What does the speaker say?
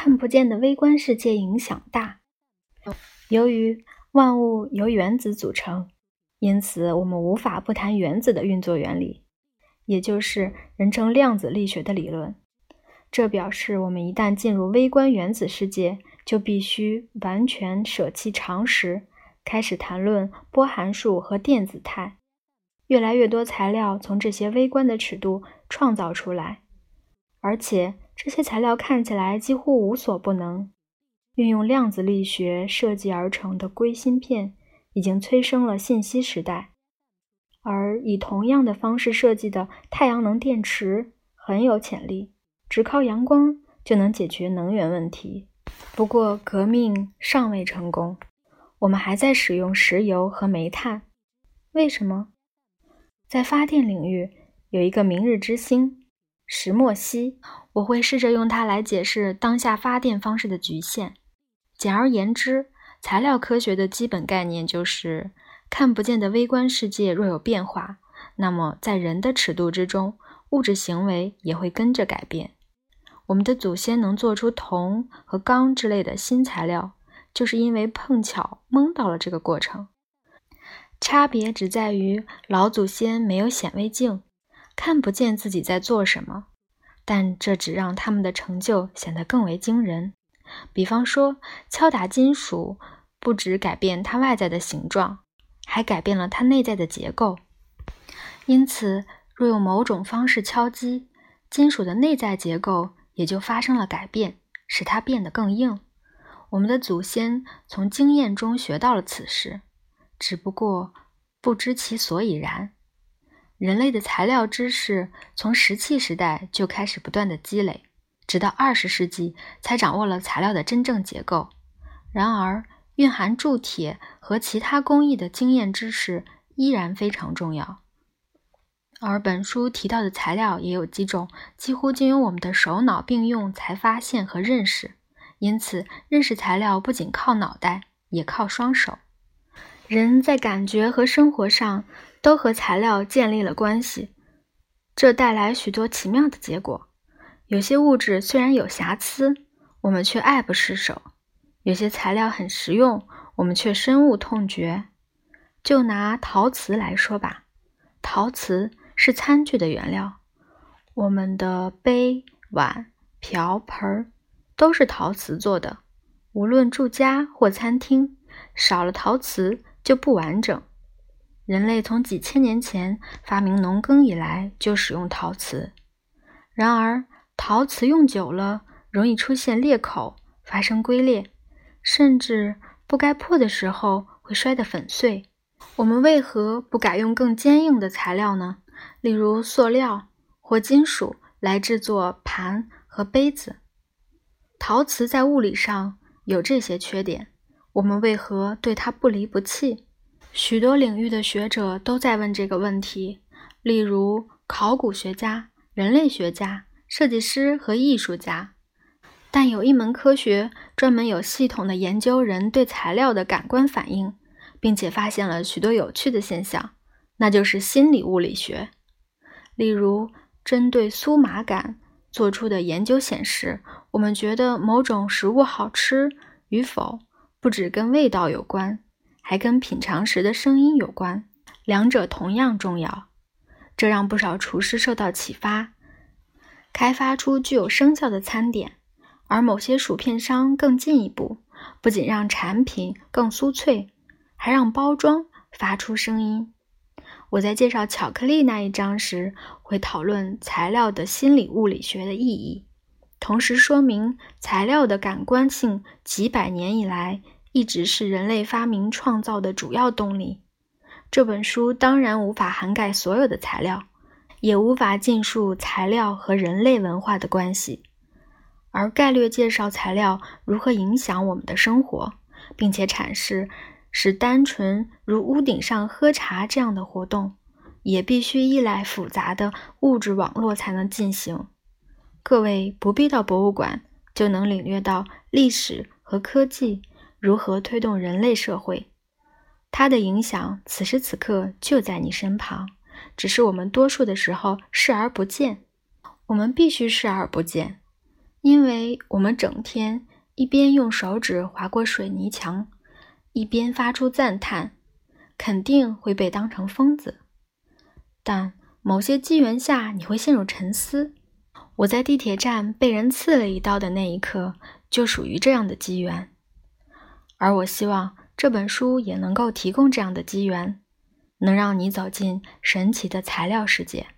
看不见的微观世界影响大。由于万物由原子组成，因此我们无法不谈原子的运作原理，也就是人称量子力学的理论。这表示我们一旦进入微观原子世界，就必须完全舍弃常识，开始谈论波函数和电子态。越来越多材料从这些微观的尺度创造出来，而且这些材料看起来几乎无所不能。运用量子力学设计而成的硅芯片已经催生了信息时代，而以同样的方式设计的太阳能电池很有潜力。只靠阳光就能解决能源问题，不过革命尚未成功，我们还在使用石油和煤炭。为什么？在发电领域有一个明日之星——石墨烯。我会试着用它来解释当下发电方式的局限。简而言之，材料科学的基本概念就是：看不见的微观世界若有变化，那么在人的尺度之中，物质行为也会跟着改变。我们的祖先能做出铜和钢之类的新材料，就是因为碰巧蒙到了这个过程。差别只在于老祖先没有显微镜，看不见自己在做什么，但这只让他们的成就显得更为惊人。比方说，敲打金属不只改变它外在的形状，还改变了它内在的结构。因此，若用某种方式敲击，金属的内在结构。也就发生了改变，使它变得更硬。我们的祖先从经验中学到了此事，只不过不知其所以然。人类的材料知识从石器时代就开始不断的积累，直到二十世纪才掌握了材料的真正结构。然而，蕴含铸铁和其他工艺的经验知识依然非常重要。而本书提到的材料也有几种，几乎经由我们的手脑并用才发现和认识。因此，认识材料不仅靠脑袋，也靠双手。人在感觉和生活上都和材料建立了关系，这带来许多奇妙的结果。有些物质虽然有瑕疵，我们却爱不释手；有些材料很实用，我们却深恶痛绝。就拿陶瓷来说吧，陶瓷。是餐具的原料，我们的杯、碗、瓢、盆都是陶瓷做的。无论住家或餐厅，少了陶瓷就不完整。人类从几千年前发明农耕以来就使用陶瓷，然而陶瓷用久了容易出现裂口，发生龟裂，甚至不该破的时候会摔得粉碎。我们为何不改用更坚硬的材料呢？例如塑料或金属来制作盘和杯子，陶瓷在物理上有这些缺点，我们为何对它不离不弃？许多领域的学者都在问这个问题，例如考古学家、人类学家、设计师和艺术家。但有一门科学专门有系统的研究人对材料的感官反应，并且发现了许多有趣的现象。那就是心理物理学。例如，针对酥麻感做出的研究显示，我们觉得某种食物好吃与否，不只跟味道有关，还跟品尝时的声音有关，两者同样重要。这让不少厨师受到启发，开发出具有声效的餐点。而某些薯片商更进一步，不仅让产品更酥脆，还让包装发出声音。我在介绍巧克力那一章时，会讨论材料的心理物理学的意义，同时说明材料的感官性几百年以来一直是人类发明创造的主要动力。这本书当然无法涵盖所有的材料，也无法尽述材料和人类文化的关系，而概略介绍材料如何影响我们的生活，并且阐释。使单纯如屋顶上喝茶这样的活动，也必须依赖复杂的物质网络才能进行。各位不必到博物馆，就能领略到历史和科技如何推动人类社会。它的影响此时此刻就在你身旁，只是我们多数的时候视而不见。我们必须视而不见。因为我们整天一边用手指划过水泥墙，一边发出赞叹，肯定会被当成疯子。但某些机缘下，你会陷入沉思。我在地铁站被人刺了一刀的那一刻，就属于这样的机缘。而我希望这本书也能够提供这样的机缘，能让你走进神奇的材料世界。